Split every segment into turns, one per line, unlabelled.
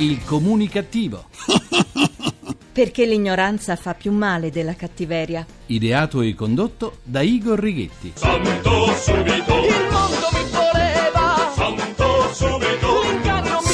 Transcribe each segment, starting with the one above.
Il comunicativo.
Perché l'ignoranza fa più male della cattiveria.
Ideato e condotto da Igor Righetti.
Santo subito,
Il mondo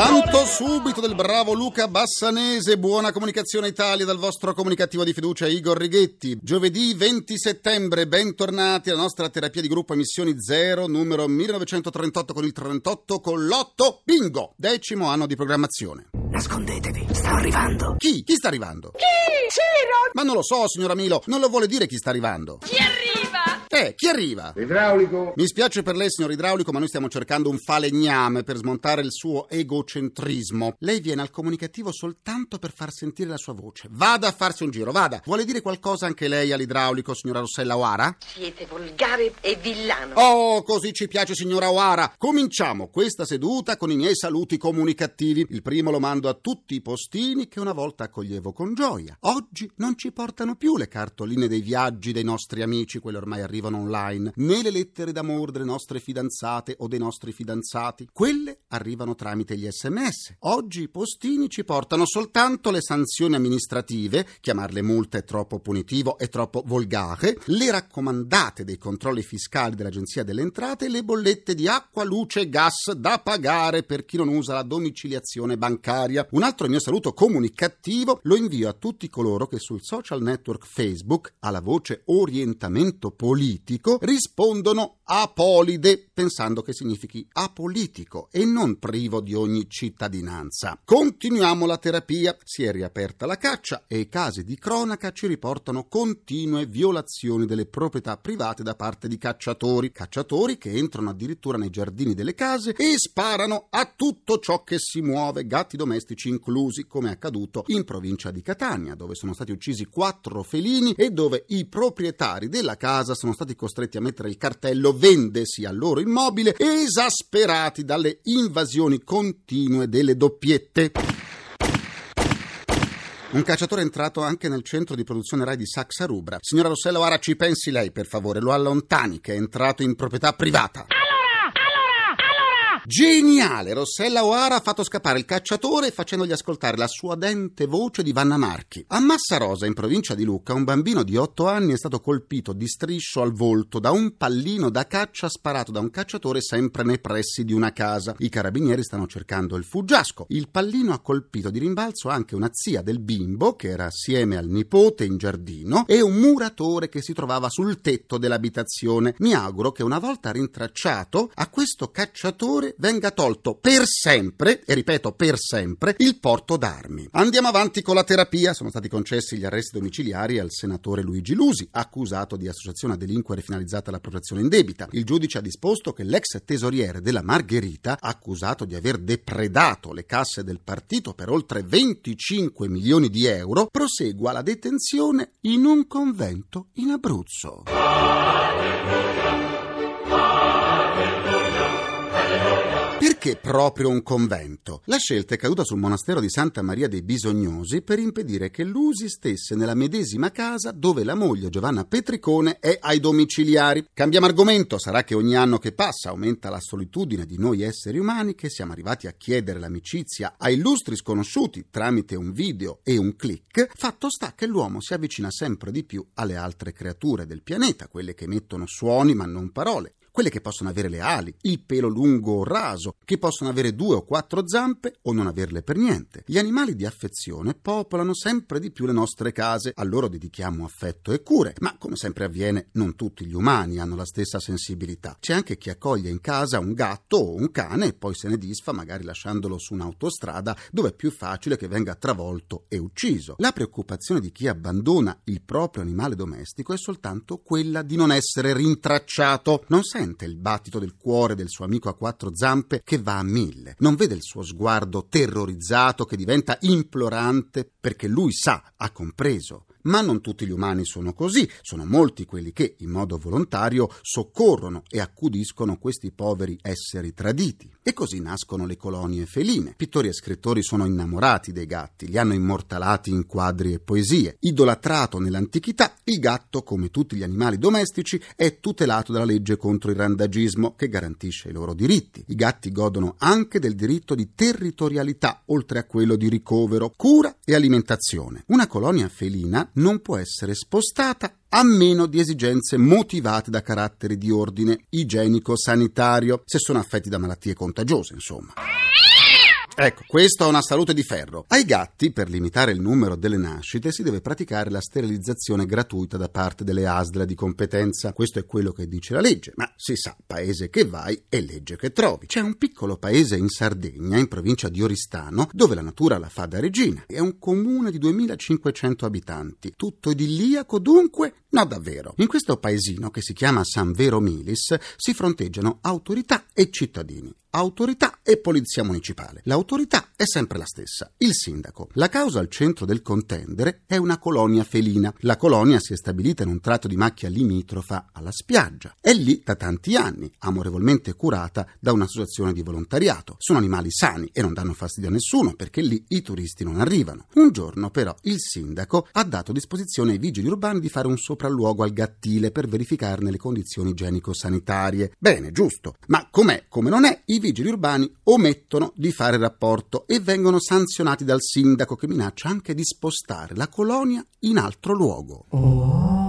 Santo subito
del bravo Luca Bassanese, buona comunicazione Italia dal vostro comunicativo di fiducia Igor Righetti. Giovedì 20 settembre, bentornati alla nostra terapia di gruppo Emissioni Zero, numero 1938 con il 38 con l'8, bingo, decimo anno di programmazione.
Nascondetevi, sta arrivando.
Chi? Chi sta arrivando?
Chi? Ciro!
Ma non lo so, signora Milo, non lo vuole dire chi sta arrivando.
Chi arriva?
Eh, chi arriva?
Idraulico?
Mi spiace per lei, signor idraulico, ma noi stiamo cercando un falegname per smontare il suo egocentrismo. Lei viene al comunicativo soltanto per far sentire la sua voce. Vada a farsi un giro, vada. Vuole dire qualcosa anche lei all'idraulico, signora Rossella Oara?
Siete volgare e villano.
Oh, così ci piace, signora Oara. Cominciamo questa seduta con i miei saluti comunicativi. Il primo lo mando a tutti i postini che una volta accoglievo con gioia. Oggi non ci portano più le cartoline dei viaggi dei nostri amici, quelle ormai arrivano online, né le lettere d'amore delle nostre fidanzate o dei nostri fidanzati. Quelle arrivano tramite gli sms. Oggi i postini ci portano soltanto le sanzioni amministrative, chiamarle multe è troppo punitivo e troppo volgare, le raccomandate dei controlli fiscali dell'Agenzia delle Entrate e le bollette di acqua, luce e gas da pagare per chi non usa la domiciliazione bancaria. Un altro mio saluto comunicativo lo invio a tutti coloro che sul social network Facebook, alla voce orientamento politico, rispondono apolide, pensando che significhi apolitico e non privo di ogni cittadinanza. Continuiamo la terapia, si è riaperta la caccia e i casi di cronaca ci riportano continue violazioni delle proprietà private da parte di cacciatori, cacciatori che entrano addirittura nei giardini delle case e sparano a tutto ciò che si muove, gatti domestici inclusi, come è accaduto in provincia di Catania, dove sono stati uccisi quattro felini e dove i proprietari della casa sono stati costretti a mettere il cartello vendesi al loro immobile, esasperati dalle invasioni continue delle doppiette. Un cacciatore è entrato anche nel centro di produzione Rai di Saxa Rubra. Signora Rossella Oara, ci pensi lei, per favore, lo allontani che è entrato in proprietà privata. Geniale! Rossella Oara ha fatto scappare il cacciatore facendogli ascoltare la suadente voce di Vanna Marchi. A Massarosa, in provincia di Lucca, un bambino di 8 anni è stato colpito di striscio al volto da un pallino da caccia sparato da un cacciatore sempre nei pressi di una casa. I carabinieri stanno cercando il fuggiasco. Il pallino ha colpito di rimbalzo anche una zia del bimbo, che era assieme al nipote in giardino, e un muratore che si trovava sul tetto dell'abitazione. Mi auguro che una volta rintracciato, a questo cacciatore venga tolto per sempre, e ripeto per sempre, il porto d'armi. Andiamo avanti con la terapia. Sono stati concessi gli arresti domiciliari al senatore Luigi Lusi, accusato di associazione a delinquere finalizzata all'appropriazione indebita. Il giudice ha disposto che l'ex tesoriere della Margherita, accusato di aver depredato le casse del partito per oltre 25 milioni di euro, prosegua la detenzione in un convento in Abruzzo. Perché proprio un convento? La scelta è caduta sul monastero di Santa Maria dei Bisognosi per impedire che Lusi stesse nella medesima casa dove la moglie Giovanna Petricone è ai domiciliari. Cambiamo argomento, sarà che ogni anno che passa aumenta la solitudine di noi esseri umani che siamo arrivati a chiedere l'amicizia a illustri sconosciuti tramite un video e un click. Fatto sta che l'uomo si avvicina sempre di più alle altre creature del pianeta, quelle che emettono suoni ma non parole quelle che possono avere le ali, il pelo lungo o raso, che possono avere due o quattro zampe o non averle per niente. Gli animali di affezione popolano sempre di più le nostre case, a loro dedichiamo affetto e cure, ma come sempre avviene, non tutti gli umani hanno la stessa sensibilità. C'è anche chi accoglie in casa un gatto o un cane e poi se ne disfa, magari lasciandolo su un'autostrada dove è più facile che venga travolto e ucciso. La preoccupazione di chi abbandona il proprio animale domestico è soltanto quella di non essere rintracciato. Non sente il battito del cuore del suo amico a quattro zampe che va a mille. Non vede il suo sguardo terrorizzato che diventa implorante perché lui sa, ha compreso. Ma non tutti gli umani sono così, sono molti quelli che, in modo volontario, soccorrono e accudiscono questi poveri esseri traditi. E così nascono le colonie feline. Pittori e scrittori sono innamorati dei gatti, li hanno immortalati in quadri e poesie. Idolatrato nell'antichità, il gatto, come tutti gli animali domestici, è tutelato dalla legge contro il randagismo che garantisce i loro diritti. I gatti godono anche del diritto di territorialità, oltre a quello di ricovero, cura e alimentazione. Una colonia felina non può essere spostata a meno di esigenze motivate da caratteri di ordine igienico-sanitario, se sono affetti da malattie contagiose, insomma. Ecco, questo ha una salute di ferro. Ai gatti, per limitare il numero delle nascite, si deve praticare la sterilizzazione gratuita da parte delle ASL di competenza. Questo è quello che dice la legge, ma si sa, paese che vai e legge che trovi. C'è un piccolo paese in Sardegna, in provincia di Oristano, dove la natura la fa da regina. È un comune di 2500 abitanti. Tutto idilliaco dunque? No, davvero. In questo paesino, che si chiama San Vero Milis, si fronteggiano autorità e cittadini autorità e polizia municipale. L'autorità è sempre la stessa, il sindaco. La causa al centro del contendere è una colonia felina. La colonia si è stabilita in un tratto di macchia limitrofa alla spiaggia. È lì da tanti anni, amorevolmente curata da un'associazione di volontariato. Sono animali sani e non danno fastidio a nessuno perché lì i turisti non arrivano. Un giorno però il sindaco ha dato disposizione ai vigili urbani di fare un sopralluogo al gattile per verificarne le condizioni igienico-sanitarie. Bene, giusto. Ma com'è, come non è, i vigili urbani omettono di fare rapporto e vengono sanzionati dal sindaco che minaccia anche di spostare la colonia in altro luogo. Oh.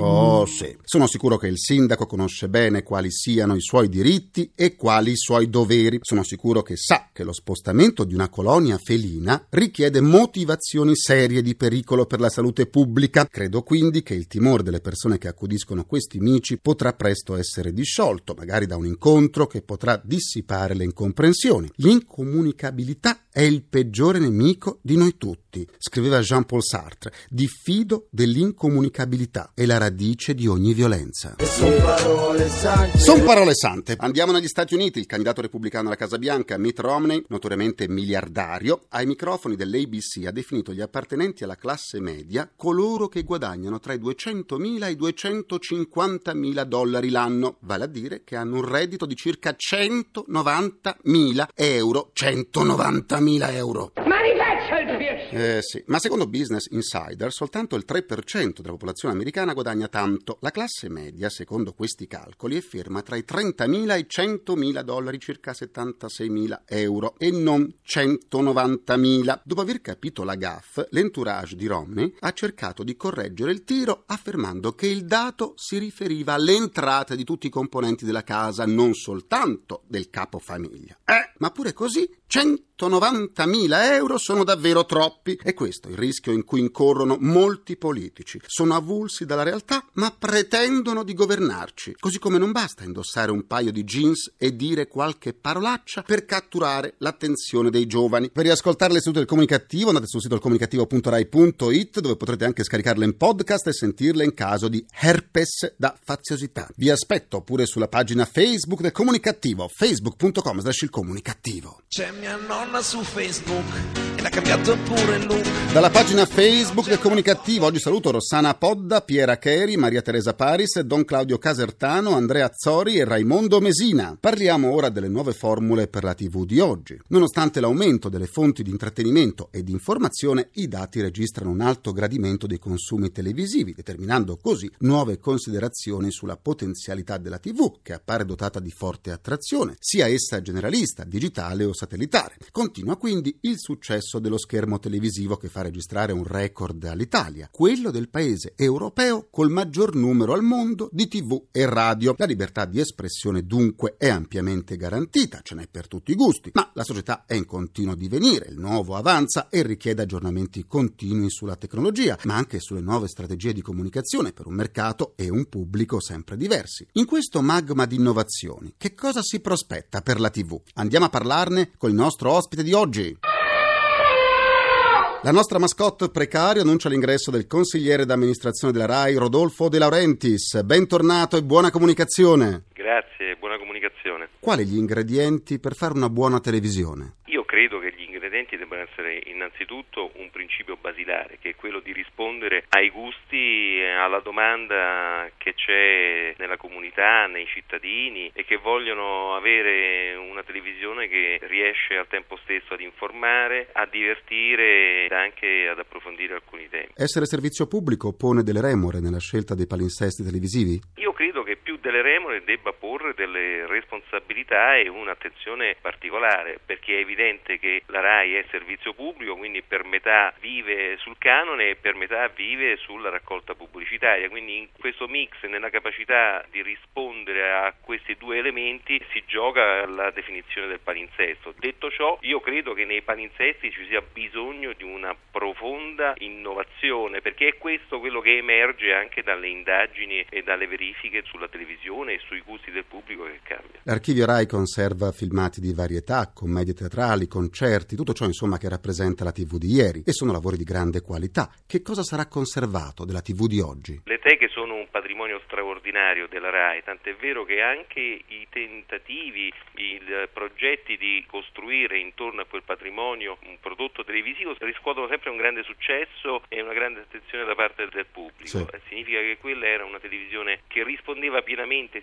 Oh sì, sono sicuro che il sindaco conosce bene quali siano i suoi diritti e quali i suoi doveri. Sono sicuro che sa che lo spostamento di una colonia felina richiede motivazioni serie di pericolo per la salute pubblica. Credo quindi che il timore delle persone che accudiscono questi mici potrà presto essere disciolto, magari da un incontro che potrà dissipare le incomprensioni. L'incomunicabilità è il peggiore nemico di noi tutti, scriveva Jean-Paul Sartre. Diffido dell'incomunicabilità e la radice di ogni violenza. Sono parole sante. Sono parole sante. Andiamo negli Stati Uniti. Il candidato repubblicano alla Casa Bianca, Mitt Romney, notoriamente miliardario, ai microfoni dell'ABC ha definito gli appartenenti alla classe media coloro che guadagnano tra i 200.000 e i 250.000 dollari l'anno, vale a dire che hanno un reddito di circa 190.000 euro. 190.000 euro. Eh sì, ma secondo Business Insider soltanto il 3% della popolazione americana guadagna tanto. La classe media, secondo questi calcoli, è ferma tra i 30.000 e i 100.000 dollari, circa 76.000 euro, e non 190.000. Dopo aver capito la gaff, l'entourage di Romney ha cercato di correggere il tiro affermando che il dato si riferiva alle entrate di tutti i componenti della casa, non soltanto del capofamiglia. Eh, ma pure così 190.000 euro sono davvero troppi e questo è il rischio in cui incorrono molti politici. Sono avulsi dalla realtà ma pretendono di governarci. Così come non basta indossare un paio di jeans e dire qualche parolaccia per catturare l'attenzione dei giovani. Per riascoltare le sedute del comunicativo andate sul sito comunicativo.rai.it dove potrete anche scaricarle in podcast e sentirle in caso di herpes da faziosità. Vi aspetto pure sulla pagina Facebook del comunicativo facebook.com slash il comunicativo.
C'è mia nonna su Facebook ed ha cambiato pure look.
Dalla pagina Facebook del Comunicativo oggi saluto Rossana Podda, Piera Cheri, Maria Teresa Paris, Don Claudio Casertano, Andrea Azzori e Raimondo Mesina. Parliamo ora delle nuove formule per la TV di oggi. Nonostante l'aumento delle fonti di intrattenimento e di informazione, i dati registrano un alto gradimento dei consumi televisivi, determinando così nuove considerazioni sulla potenzialità della TV, che appare dotata di forte attrazione, sia essa generalista, digitale o satellitare. Continua quindi il successo dello schermo televisivo che fa registrare un record all'Italia, quello del paese europeo col maggior numero al mondo di TV e radio. La libertà di espressione dunque è ampiamente garantita, ce n'è per tutti i gusti, ma la società è in continuo divenire, il nuovo avanza e richiede aggiornamenti continui sulla tecnologia, ma anche sulle nuove strategie di comunicazione per un mercato e un pubblico sempre diversi. In questo magma di innovazioni, che cosa si prospetta per la TV? Andiamo a parlarne con il nostro ospite di oggi. La nostra mascotte precario annuncia l'ingresso del consigliere d'amministrazione della RAI Rodolfo De Laurentiis. Bentornato e buona comunicazione.
Grazie, buona comunicazione.
Quali gli ingredienti per fare una buona televisione?
Io credo che gli ingredienti debbano essere innanzitutto un principio basilare, che è quello di rispondere ai gusti, alla domanda che c'è nella comunità, nei cittadini e che vogliono avere una televisione che riesce al tempo stesso ad informare, a divertire e anche ad approfondire alcuni temi.
Essere servizio pubblico pone delle remore nella scelta dei palinsesti televisivi?
Io più delle remore debba porre delle responsabilità e un'attenzione particolare, perché è evidente che la RAI è servizio pubblico, quindi per metà vive sul canone e per metà vive sulla raccolta pubblicitaria, quindi in questo mix, nella capacità di rispondere a questi due elementi, si gioca la definizione del palinsesto. Detto ciò, io credo che nei palinsesti ci sia bisogno di una profonda innovazione, perché è questo quello che emerge anche dalle indagini e dalle verifiche sulla televisione e sui gusti del pubblico che cambia.
L'archivio RAI conserva filmati di varietà, commedie teatrali, concerti, tutto ciò insomma che rappresenta la TV di ieri e sono lavori di grande qualità. Che cosa sarà conservato della TV di oggi?
Le teche sono un patrimonio straordinario della RAI, tant'è vero che anche i tentativi, i progetti di costruire intorno a quel patrimonio un prodotto televisivo riscuotono sempre un grande successo e una grande attenzione da parte del pubblico. Sì. Significa che quella era una televisione che rispondeva pienamente,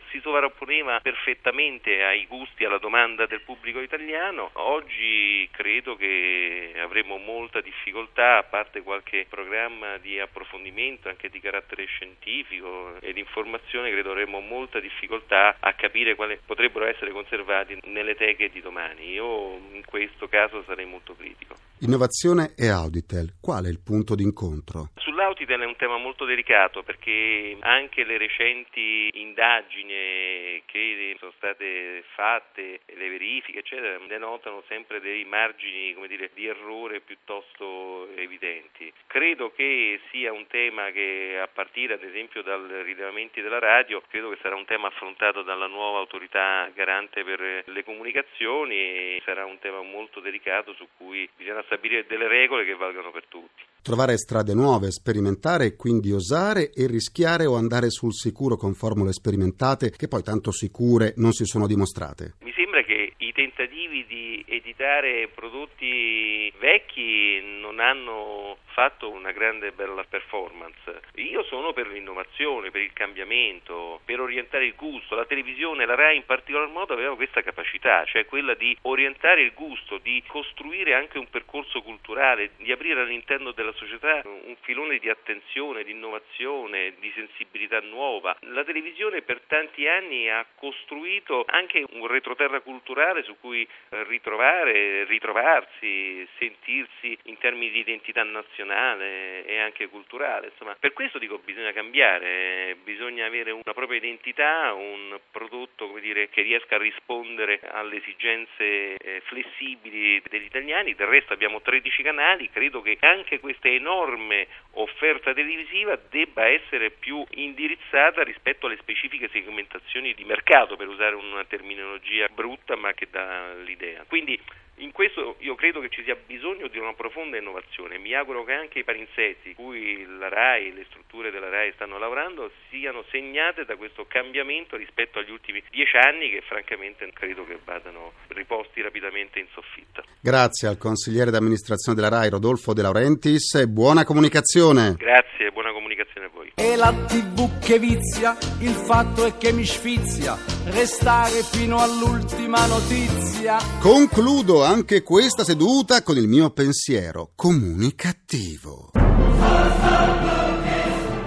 si sovrapponeva perfettamente ai gusti, alla domanda del pubblico italiano. Oggi credo che avremo molta difficoltà, a parte qualche programma di approfondimento anche di carattere scientifico e di informazione, credo avremo molta difficoltà a capire quali potrebbero essere conservati nelle teche di domani. Io in questo caso sarei molto critico.
Innovazione e Auditel, qual è il punto d'incontro?
Sull'Auditel è un tema molto delicato perché anche le recenti indagini che sono state fatte, le verifiche eccetera, denotano sempre dei margini dire, di errore piuttosto evidenti. Credo che sia un tema che a partire ad esempio dai rilevamenti della radio, credo che sarà un tema affrontato dalla nuova autorità garante per le comunicazioni e sarà un tema molto delicato su cui bisogna stabilire delle regole che valgano per tutti.
Trovare strade nuove, sperimentare e quindi osare e rischiare o andare sul sicuro con formule sperimentate che poi tanto sicure non si sono dimostrate.
Mi sembra che i tentativi di editare prodotti vecchi non hanno fatto una grande bella performance. Io sono per l'innovazione, per il cambiamento, per orientare il gusto. La televisione, la RAI in particolar modo aveva questa capacità, cioè quella di orientare il gusto, di costruire anche un percorso culturale, di aprire all'interno della società un filone di attenzione, di innovazione, di sensibilità nuova. La televisione per tanti anni ha costruito anche un retroterra culturale su cui ritrovare, ritrovarsi, sentirsi in termini di identità nazionale nazionale e anche culturale. Insomma, per questo dico bisogna cambiare, bisogna avere una propria identità, un prodotto dire, che riesca a rispondere alle esigenze eh, flessibili degli italiani. Del resto abbiamo 13 canali, credo che anche questa enorme offerta televisiva debba essere più indirizzata rispetto alle specifiche segmentazioni di mercato, per usare una terminologia brutta ma che dà l'idea. Quindi in questo io credo che ci sia bisogno di una profonda innovazione. Mi auguro che anche i palinsesti, cui la RAI, le strutture della RAI stanno lavorando, siano segnate da questo cambiamento rispetto agli ultimi dieci anni che francamente credo che vadano riposti rapidamente in soffitta.
Grazie al consigliere d'amministrazione della RAI Rodolfo De Laurentiis e buona comunicazione.
Grazie, buona comunicazione a voi.
E la TV che vizia, il fatto è che mi sfizia restare fino all'ultima notizia.
Concludo anche questa seduta con il mio pensiero comunicativo.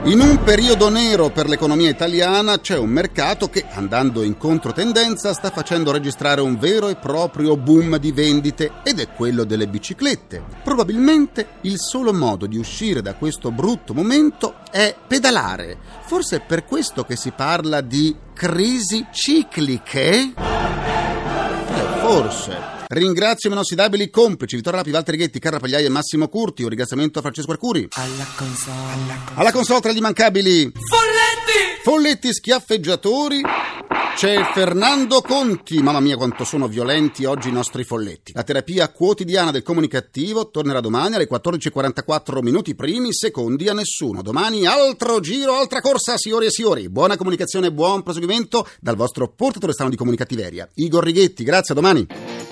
In un periodo nero per l'economia italiana c'è un mercato che, andando in controtendenza, sta facendo registrare un vero e proprio boom di vendite ed è quello delle biciclette. Probabilmente il solo modo di uscire da questo brutto momento è pedalare. Forse è per questo che si parla di crisi cicliche? Eh, forse. Ringrazio i miei inossidabili complici Vittorio Lapi, Walter Ghetti, Carla Pagliai e Massimo Curti. Un ringraziamento a Francesco Arcuri.
Alla console.
Alla console tra gli immancabili.
Folletti!
Folletti schiaffeggiatori. C'è Fernando Conti. Mamma mia, quanto sono violenti oggi i nostri folletti. La terapia quotidiana del comunicativo tornerà domani alle 14.44 minuti primi, secondi a nessuno. Domani altro giro, altra corsa, signori e signori. Buona comunicazione e buon proseguimento dal vostro portatore strano di comunicativeria. Igor Righetti, grazie, a domani.